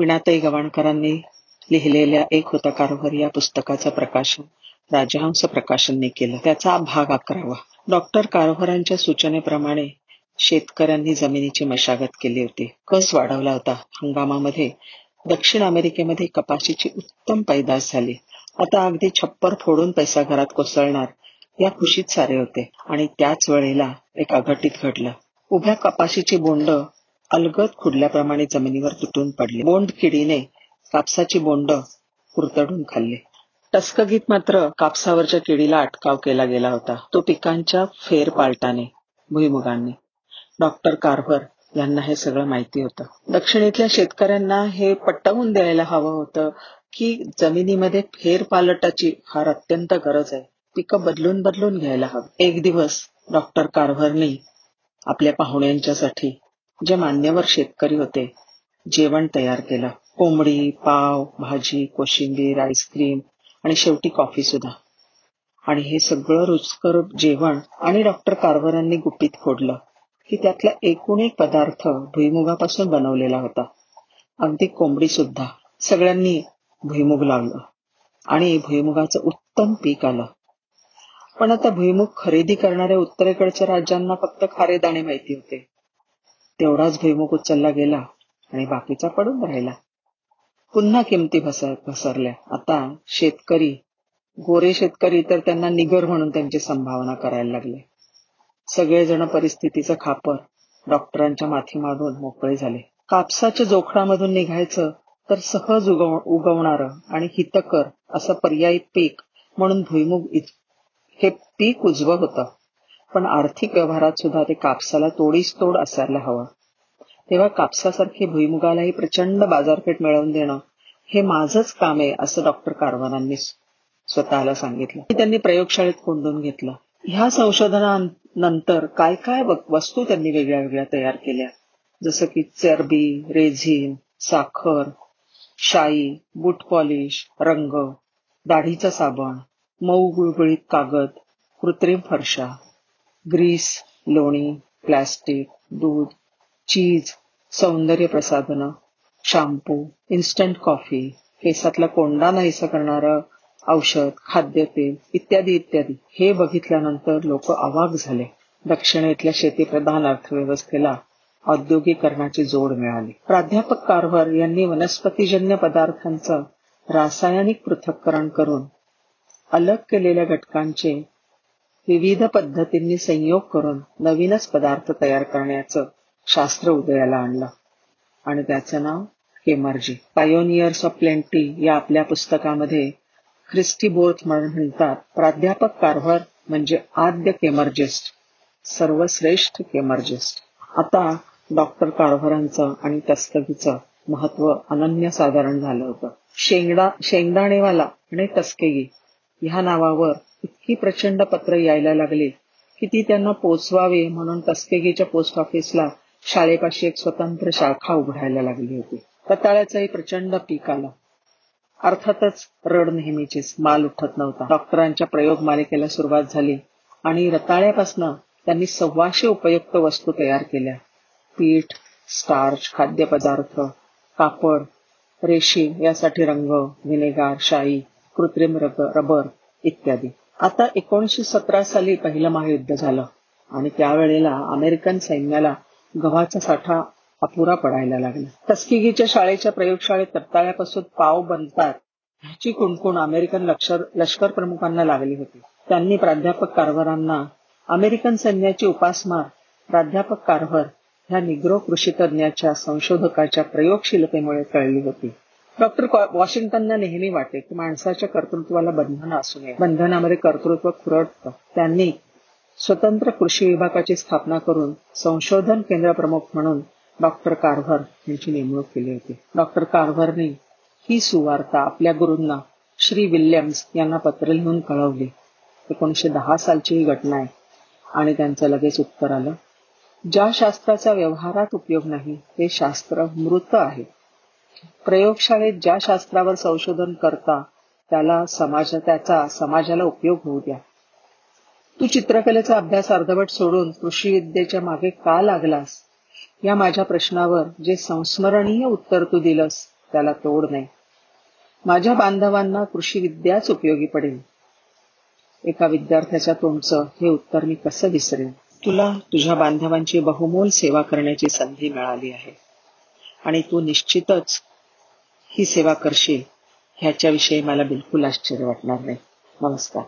विणाताई गवाणकरांनी लिहिलेल्या एक होता कारभार या पुस्तकाचं प्रकाशन राजहंस प्रकाशनने केलं. त्याचा भाग अकरावा. डॉक्टर कारभारांच्या सूचनेप्रमाणे शेतकऱ्यांनी जमिनीची मशागत केली होती. कस वाढवला होता? हंगामामध्ये दक्षिण अमेरिकेमध्ये कपाशीची उत्तम पैदास झाली. आता अगदी छप्पर फोडून पैसा घरात कोसळणार या खुशीत सारे होते. आणि त्याच वेळेला एक अघटित घडलं. उभ्या कपाशीची बोंड अलगद खुडल्याप्रमाणे जमिनीवर तुटून पडले. बोंड किडीने कापसाची बोंड कुरतडून खाल्ले. टस्कगीत मात्र कापसावरच्या किडीला अटकाव केला गेला होता. तो पिकांच्या फेरपालटाने भुईमुगांनी. डॉक्टर कार्भर यांना हे सगळं माहिती होतं. दक्षिणेतल्या शेतकऱ्यांना हे पटवून द्यायला हवं होतं की जमिनीमध्ये फेरपालटाची फार अत्यंत गरज आहे. पिकं बदलून बदलून घ्यायला हवं. एक दिवस डॉक्टर कारभारनी आपल्या पाहुण्यांच्यासाठी जे मान्यवर शेतकरी होते. जेवण तयार केलं. कोंबडी पाव भाजी कोशिंबीर आईस्क्रीम आणि शेवटी कॉफी सुद्धा. आणि हे सगळं रुचकर जेवण आणि डॉक्टर कारभारांनी गुपित फोडलं की त्यातला एकूण एक पदार्थ भुईमुगापासून बनवलेला होता. अगदी कोंबडी सुद्धा. सगळ्यांनी भुईमुग लावलं. आणि भुईमुगाचं उत्तम पीक आलं. पण आता भुईमुग खरेदी करणाऱ्या उत्तरेकडच्या राज्यांना फक्त खारे दाणे माहिती होते. तेवढाच भुईमुख उचलला गेला आणि बाकीचा पडून राहिला. पुन्हा किमती घसरल्या. आता शेतकरी गोरे शेतकरी तर त्यांना निगर म्हणून त्यांची संभावना करायला लागले. सगळेजण परिस्थितीचं खापर डॉक्टरांच्या माथी मारून मोकळे झाले. कापसाच्या जोखडामधून निघायचं तर सहज उगव उगवणार आणि हितकर असं पर्यायी पीक म्हणून भुईमुग हे पीक उजवं होतं. पण आर्थिक व्यवहारात सुद्धा ते कापसाला तोडीस तोड असायला हवं. तेव्हा कापसासारखी भुईमुगालाही प्रचंड बाजारपेठ मिळवून देणं हे माझंच काम आहे असं डॉक्टर कारवानांनी स्वतःला सांगितलं. त्यांनी प्रयोगशाळेत कोंडून घेतलं. ह्या संशोधनानंतर काय काय वस्तू त्यांनी वेगळ्या वेगळ्या तयार केल्या. जसं की चरबी रेझिन साखर शाई बूट पॉलिश रंग दाढीचा साबण मऊ गुळगुळीत कागद कृत्रिम फरशा. ग्रीस लोणी प्लॅस्टिक दूध चीज सौंदर्य प्रसाधनं शॅम्पू इन्स्टंट कॉफी केसातला कोंडा नाहीसा करणारं औषध खाद्यतेल इत्यादी इत्यादी. हे बघितल्यानंतर लोक अवाक झाले. दक्षिणेतल्या शेतीप्रधान अर्थव्यवस्थेला औद्योगिकरणाची जोड मिळाली. प्राध्यापक कारभार यांनी वनस्पतीजन्य पदार्थांचं रासायनिक पृथक्करण करून अलग केलेल्या घटकांचे विविध पद्धतींनी संयोग करून नवीनच पदार्थ तयार करण्याचं शास्त्र उदयाला आणलं. आणि त्याचं नाव केमर्जी पायोनियर्स ऑफ प्लेंटी या आपल्या पुस्तकामध्ये ख्रिस्टी बोर्थ म्हणतात प्राध्यापक कारभार म्हणजे आद्य केमर्जिस्ट सर्वश्रेष्ठ केमर्जिस्ट आता डॉक्टर कारभारांचं आणि तस्कगीचं महत्त्व अनन्यसाधारण झालं होतं. शेंगडा शेंगदाणेवाला आणि तस्केगी ह्या नावावर इतकी प्रचंड पत्र यायला लागली की ती त्यांना पोचवावे म्हणून तस्केगीच्या पोस्ट ऑफिसला शाळेपाशी एक स्वतंत्र शाखा उघडायला लागली होती. रताळ्याचंही प्रचंड पीक आला. अर्थातच रड नेहमीचीच माल उठत नव्हता. डॉक्टरांच्या प्रयोग मालिकेला सुरुवात झाली आणि रताळ्यापासून त्यांनी सव्वाशे उपयुक्त वस्तू तयार केल्या. पीठ स्टार्च खाद्यपदार्थ कापड रेशीम यासाठी रंग व्हिनेगार शाई कृत्रिम रबर इत्यादी. आता एकोणीशे सतरा साली पहिलं महायुद्ध झालं. आणि त्यावेळेला अमेरिकन सैन्याला गव्हाचा साठा अपुरा पडायला लागला. तस्किगीच्या शाळेच्या प्रयोगशाळेत रताळ्यापासून पाव बनतात ह्याची कुणकुण अमेरिकन लष्कर लष्कर प्रमुखांना लागली होती. त्यांनी प्राध्यापक कारभारांना अमेरिकन सैन्याची उपासमार प्राध्यापक कारभार ह्या निग्रो कृषी तज्ञाच्या संशोधकाच्या प्रयोगशीलतेमुळे कळली होती. डॉक्टर वॉशिंग्टनना नेहमी वाटे की माणसाच्या कर्तृत्वाला बंधन असू नये. बंधनामध्ये कर्तृत्व खुरडतं त्यांनी स्वतंत्र कृषी विभागाची स्थापना करून संशोधन केंद्र प्रमुख म्हणून डॉक्टर कारभार यांची नेमणूक केली होती. डॉक्टर कारभारने ही सुवार्ता आपल्या गुरूंना श्री विल्यम्स यांना पत्र लिहून कळवली. एकोणीशे दहा सालची ही घटना आहे. आणि त्यांचं लगेच उत्तर आलं. ज्या शास्त्राचा व्यवहारात उपयोग नाही ते शास्त्र मृत आहे. प्रयोगशाळेत ज्या शास्त्रावर संशोधन करता त्याला समाज त्याचा समाजाला उपयोग होऊ द्या. तू चित्रकलेचा अभ्यास अर्धवट सोडून कृषी विद्येच्या मागे का लागलास? या माझ्या प्रश्नावर जे संस्मरणीय उत्तर तू दिलंस त्याला तोड नाही. माझ्या बांधवांना कृषी विद्याच उपयोगी पडेल. एका विद्यार्थ्याच्या तोंडचं हे उत्तर मी कसं विसरेन? तुला तुझ्या बांधवांची बहुमोल सेवा करण्याची संधी मिळाली आहे. आणि तू निश्चितच ही सेवा करशील ह्याच्याविषयी मला बिलकुल आश्चर्य वाटणार नाही. नमस्कार.